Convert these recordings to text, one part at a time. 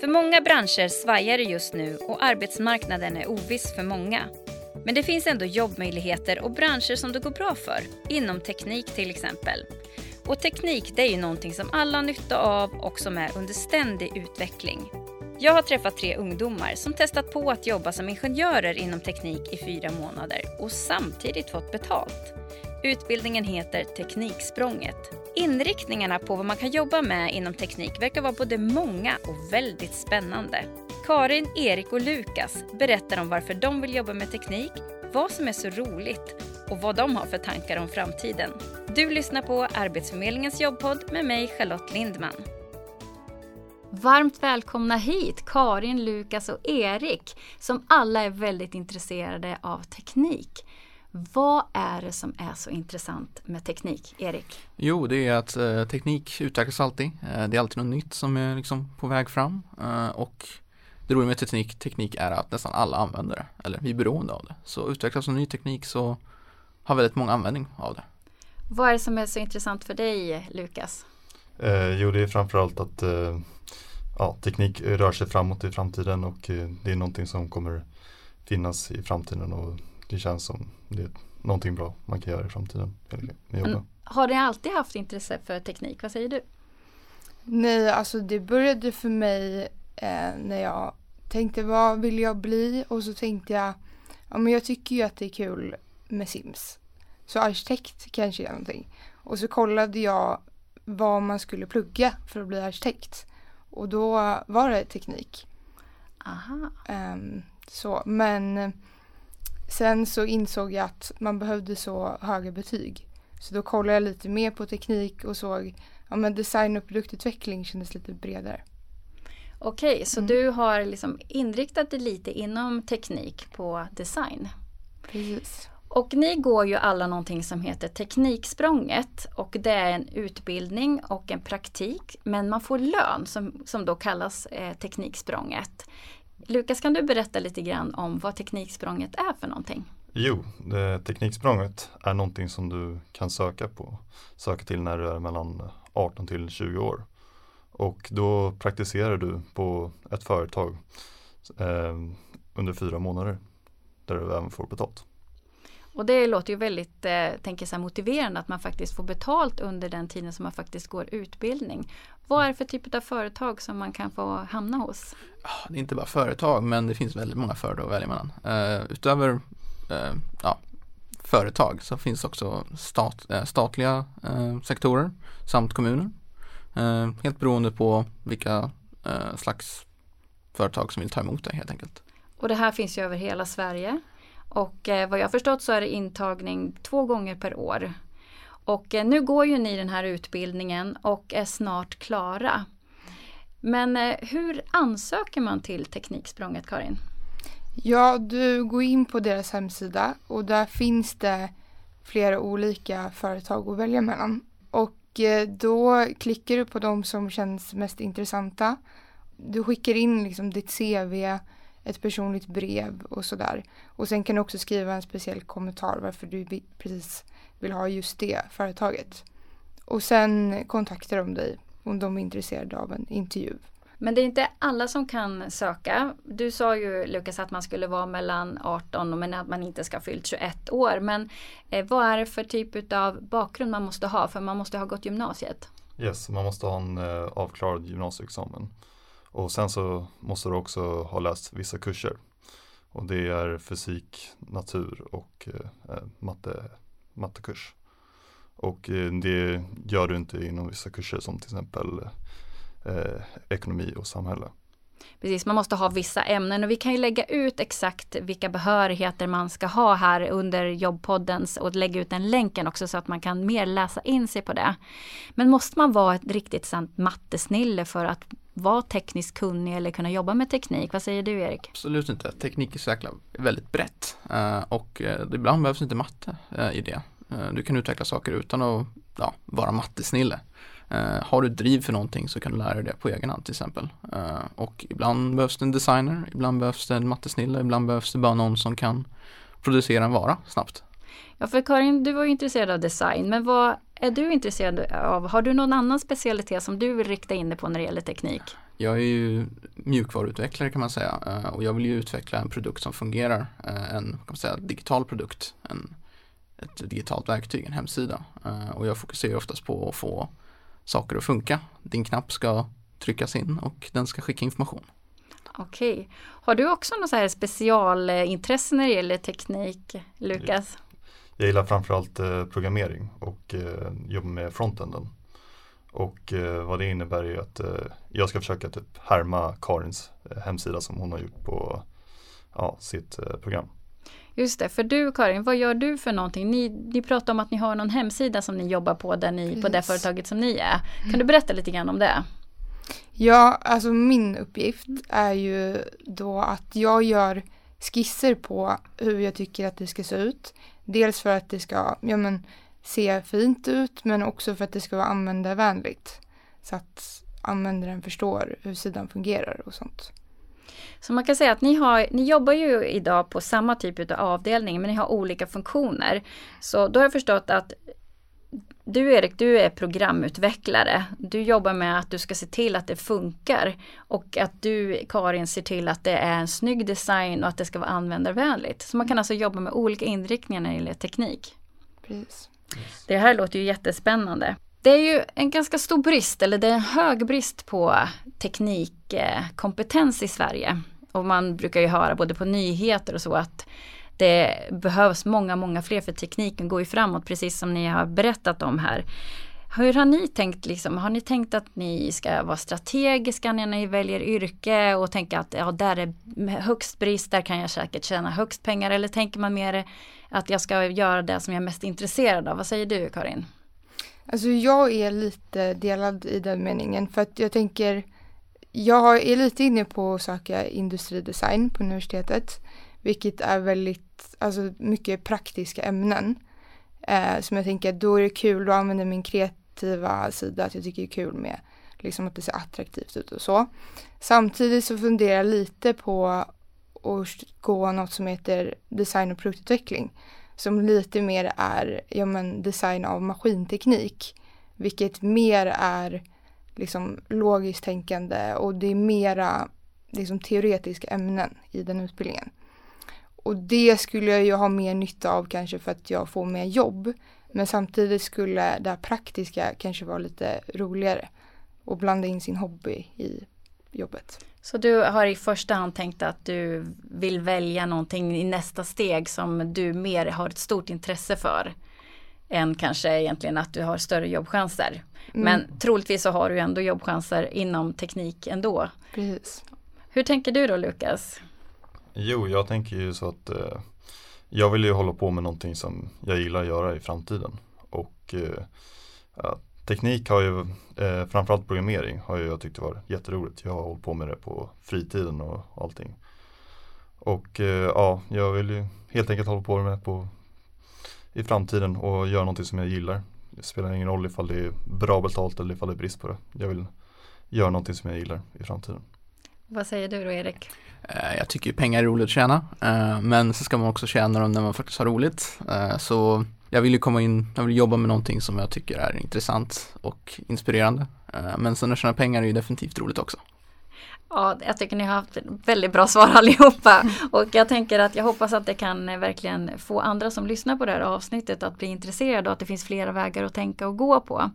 För många branscher svajar det just nu och arbetsmarknaden är oviss för många. Men det finns ändå jobbmöjligheter och branscher som det går bra för, inom teknik till exempel. Och teknik det är ju någonting som alla har nytta av och som är under ständig utveckling. Jag har träffat tre ungdomar som testat på att jobba som ingenjörer inom teknik i fyra månader och samtidigt fått betalt. Utbildningen heter Tekniksprånget. Inriktningarna på vad man kan jobba med inom teknik verkar vara både många och väldigt spännande. Karin, Erik och Lukas berättar om varför de vill jobba med teknik, vad som är så roligt och vad de har för tankar om framtiden. Du lyssnar på Arbetsförmedlingens jobbpodd med mig Charlotte Lindman. Varmt välkomna hit Karin, Lukas och Erik som alla är väldigt intresserade av teknik. Vad är det som är så intressant med teknik, Erik? Jo, det är att eh, teknik utvecklas alltid. Eh, det är alltid något nytt som är liksom på väg fram eh, och det roliga med teknik, teknik är att nästan alla använder det, eller vi är beroende av det. Så utvecklas en ny teknik så har väldigt många användning av det. Vad är det som är så intressant för dig, Lukas? Eh, jo, det är framförallt att eh, ja, teknik rör sig framåt i framtiden och eh, det är någonting som kommer finnas i framtiden och det känns som det är någonting bra man kan göra i framtiden. Mm. Har ni alltid haft intresse för teknik? Vad säger du? Nej, alltså det började för mig eh, när jag tänkte vad vill jag bli och så tänkte jag ja men jag tycker ju att det är kul med Sims. Så arkitekt kanske är någonting. Och så kollade jag vad man skulle plugga för att bli arkitekt. Och då var det teknik. Aha. Um, så, men sen så insåg jag att man behövde så höga betyg. Så då kollade jag lite mer på teknik och såg ja men design och produktutveckling kändes lite bredare. Okej, så mm. du har liksom inriktat dig lite inom teknik på design? Precis. Och ni går ju alla någonting som heter Tekniksprånget och det är en utbildning och en praktik men man får lön som, som då kallas eh, Tekniksprånget. Lukas, kan du berätta lite grann om vad Tekniksprånget är för någonting? Jo, det, Tekniksprånget är någonting som du kan söka på, söka till när du är mellan 18 till 20 år. Och då praktiserar du på ett företag eh, under fyra månader där du även får betalt. Och det låter ju väldigt eh, tänker så här, motiverande att man faktiskt får betalt under den tiden som man faktiskt går utbildning. Vad är det för typ av företag som man kan få hamna hos? Det är inte bara företag men det finns väldigt många företag att välja mellan. Uh, utöver uh, ja, företag så finns också stat, uh, statliga sektorer samt kommuner. helt beroende på vilka slags företag som vill ta emot det helt enkelt. Och det här finns ju över hela Sverige. Och eh, vad jag förstått så är det intagning två gånger per år. Och eh, nu går ju ni den här utbildningen och är snart klara. Men eh, hur ansöker man till Tekniksprånget Karin? Ja, du går in på deras hemsida och där finns det flera olika företag att välja mellan. Och eh, då klickar du på de som känns mest intressanta. Du skickar in liksom ditt CV, ett personligt brev och sådär. Och sen kan du också skriva en speciell kommentar varför du precis vill ha just det företaget. Och sen kontaktar de dig om de är intresserade av en intervju. Men det är inte alla som kan söka. Du sa ju Lukas att man skulle vara mellan 18 men att man inte ska ha fyllt 21 år. Men eh, vad är det för typ av bakgrund man måste ha? För man måste ha gått gymnasiet. Yes, man måste ha en eh, avklarad gymnasieexamen. Och sen så måste du också ha läst vissa kurser. Och det är fysik, natur och eh, eh, matte, mattekurs. Och eh, det gör du inte inom vissa kurser som till exempel eh, ekonomi och samhälle. Precis, man måste ha vissa ämnen och vi kan ju lägga ut exakt vilka behörigheter man ska ha här under jobbpoddens och lägga ut den länken också så att man kan mer läsa in sig på det. Men måste man vara ett riktigt sant mattesnille för att vara tekniskt kunnig eller kunna jobba med teknik? Vad säger du Erik? Absolut inte. Teknik är så jäkla väldigt brett eh, och eh, ibland behövs inte matte eh, i det. du kan utveckla saker utan att ja, vara mattesnille. Uh, har du driv för någonting så kan du lära dig det på egen hand till exempel. Uh, och ibland behövs det en designer, ibland behövs det en mattesnille, ibland behövs det bara någon som kan producera en vara snabbt. Ja, för Karin, du var ju intresserad av design, men vad är du intresserad av? Har du någon annan specialitet som du vill rikta in dig på när det gäller teknik? Jag är ju mjukvaruutvecklare kan man säga eh, och jag vill ju utveckla en produkt som fungerar, en kan man säga, digital produkt, en, ett digitalt verktyg, en hemsida. Och jag fokuserar oftast på att få saker att funka. Din knapp ska tryckas in och den ska skicka information. Okej. Har du också något så här specialintresse när det gäller teknik, Lukas? Jag gillar framförallt eh, programmering och eh, jobbar med frontenden. Och eh, vad det innebär är att jag ska försöka typ härma Karins hemsida som hon har gjort på ja, sitt program. Just det, för du Karin, vad gör du för någonting? Ni, ni pratar om att ni har någon hemsida som ni jobbar på där ni, på det företaget som ni är. Kan du berätta lite grann om det? Ja, alltså min uppgift är ju då att jag gör skisser på hur jag tycker att det ska se ut. Dels för att det ska ja, men, se fint ut men också för att det ska vara användarvänligt. Så att användaren förstår hur sidan fungerar och sånt. Så man kan säga att ni, har, ni jobbar ju idag på samma typ av avdelning men ni har olika funktioner. Så då har jag förstått att du Erik, du är programutvecklare. Du jobbar med att du ska se till att det funkar och att du Karin ser till att det är en snygg design och att det ska vara användarvänligt. Så man kan alltså jobba med olika inriktningar när det gäller teknik. Precis. Det här låter ju jättespännande. Det är ju en ganska stor brist, eller det är en hög brist på teknikkompetens i Sverige. Och man brukar ju höra både på nyheter och så att det behövs många, många fler för tekniken går ju framåt precis som ni har berättat om här. Hur har ni tänkt liksom? Har ni tänkt att ni ska vara strategiska när ni väljer yrke och tänka att ja, där är högst brist, där kan jag säkert tjäna högst pengar eller tänker man mer att jag ska göra det som jag är mest intresserad av? Vad säger du Karin? Alltså jag är lite delad i den meningen för att jag tänker jag är lite inne på att söka industridesign på universitetet vilket är väldigt, alltså mycket praktiska ämnen eh, som jag tänker då är det kul att använda min kreativa sida att jag tycker det är kul med liksom att det ser attraktivt ut och så. Samtidigt så funderar jag lite på att gå något som heter design och produktutveckling som lite mer är ja, men design av maskinteknik. Vilket mer är liksom logiskt tänkande och det är mera liksom, teoretiska ämnen i den utbildningen. Och det skulle jag ju ha mer nytta av kanske för att jag får mer jobb. Men samtidigt skulle det här praktiska kanske vara lite roligare och blanda in sin hobby i jobbet. Så du har i första hand tänkt att du vill välja någonting i nästa steg som du mer har ett stort intresse för än kanske egentligen att du har större jobbchanser. Mm. Men troligtvis så har du ändå jobbchanser inom teknik ändå. Precis. Hur tänker du då Lukas? Jo, jag tänker ju så att eh, jag vill ju hålla på med någonting som jag gillar att göra i framtiden. Och eh, ja, teknik har ju, eh, framförallt programmering har ju jag tyckt det var jätteroligt. Jag har hållit på med det på fritiden och allting. Och eh, ja, jag vill ju helt enkelt hålla på med det på, i framtiden och göra någonting som jag gillar. Det spelar ingen roll ifall det är bra betalt eller ifall det är brist på det. Jag vill göra någonting som jag gillar i framtiden. Vad säger du då Erik? Eh, Jag tycker pengar är roligt att tjäna, eh, men så ska man också tjäna dem när man faktiskt har roligt. Eh, Så jag vill ju komma in, jag vill jobba med någonting som jag tycker är intressant och inspirerande. Eh, Men sen att tjäna pengar är ju definitivt roligt också. Ja, jag tycker ni har haft väldigt bra svar allihopa. Och jag tänker att jag hoppas att det kan eh, verkligen få andra som lyssnar på det här avsnittet att bli intresserade och att det finns flera vägar att tänka och gå på.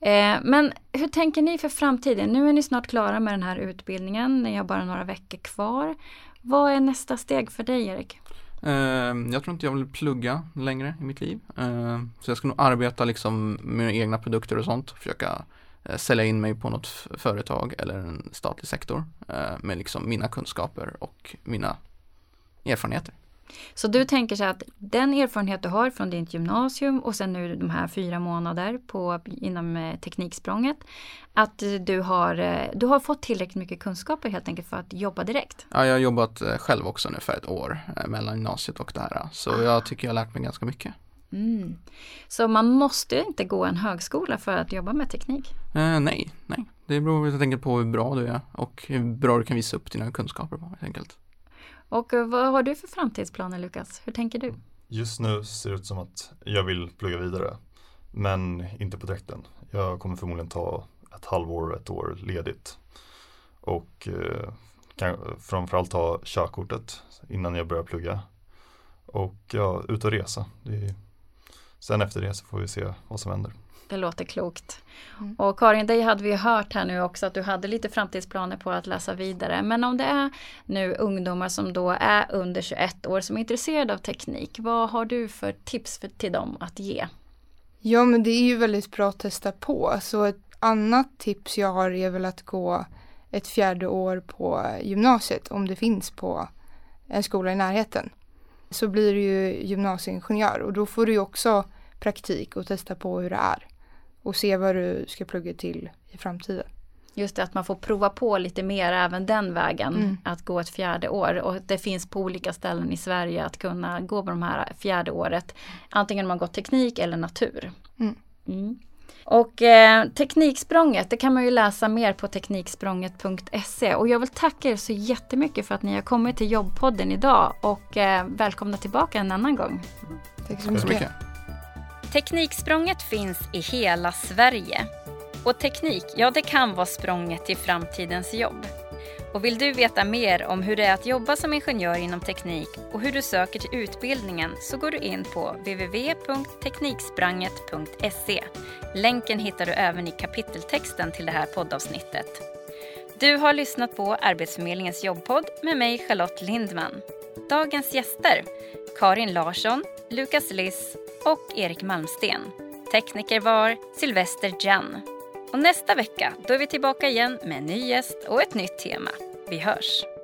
Eh, Men hur tänker ni för framtiden? Nu är ni snart klara med den här utbildningen. Ni har bara några veckor kvar. Vad är nästa steg för dig Erik? Ehm, jag tror inte jag vill plugga längre i mitt liv. Ehm, så jag ska nog arbeta liksom med mina egna produkter och sånt. Försöka eh, sälja in mig på något företag eller en statlig sektor eh, med liksom mina kunskaper och mina erfarenheter. Så du tänker så att den erfarenhet du har från ditt gymnasium och sen nu de här fyra månader på, inom eh, tekniksprånget. Att du har, eh, du har fått tillräckligt mycket kunskaper helt enkelt för att jobba direkt. Ja, jag har jobbat eh, själv också ungefär ett år mellan gymnasiet och det här. Så jag tycker jag har lärt mig ganska mycket. Mm. Så man måste inte gå en högskola för att jobba med teknik. Eh, nej, nej. Det beror helt enkelt på hur bra du är och hur bra du kan visa upp dina kunskaper på helt enkelt. Och eh, vad har du för framtidsplaner Lukas? Hur tänker du? Just nu ser det ut som att jag vill plugga vidare. Men inte på direkten. Jag kommer förmodligen ta ett halvår, ett år ledigt. och eh, kan framförallt ta körkortet innan jag börjar plugga. Och ja, ut och resa. Det är, sen efter det så får vi se vad som händer. Det låter klokt. Mm. Och Karin, dig hade vi hört här nu också att du hade lite framtidsplaner på att läsa vidare. Men om det är nu ungdomar som då är under 21 år som är intresserade av teknik, vad har du för tips för, till dem att ge? Ja, men det är ju väldigt bra att testa på. Så ett annat tips jag har är väl att gå ett fjärde år på gymnasiet om det finns på en skola i närheten. Så blir du ju gymnasieingenjör och då får du ju också praktik och testa på hur det är. Och se vad du ska plugga till i framtiden. Just det att man får prova på lite mer även den vägen, Mm. att gå ett fjärde år. Och det finns på olika ställen i Sverige att kunna gå på de här fjärde året. Antingen om man gått teknik eller natur. Mm. Mm. Och eh, Tekniksprånget, det kan man ju läsa mer på tekniksprånget.se. Och jag vill tacka er så jättemycket för att ni har kommit till Jobbpodden idag och eh, välkomna tillbaka en annan gång. Tack så Tack så mycket. mycket. Tekniksprånget finns i hela Sverige. Och teknik, ja det kan vara språnget till framtidens jobb. Och vill du veta mer om hur det är att jobba som ingenjör inom teknik och hur du söker till utbildningen så går du in på www.teknikspranget.se. Länken hittar du även i kapiteltexten till det här poddavsnittet. Du har lyssnat på Arbetsförmedlingens jobbpodd med mig Charlotte Lindman. Dagens gäster Karin Larsson, Lukas Liss och Erik Malmsten. Tekniker var Sylvester Jan. Och nästa vecka då är vi tillbaka igen med en ny gäst och ett nytt tema. Vi hörs!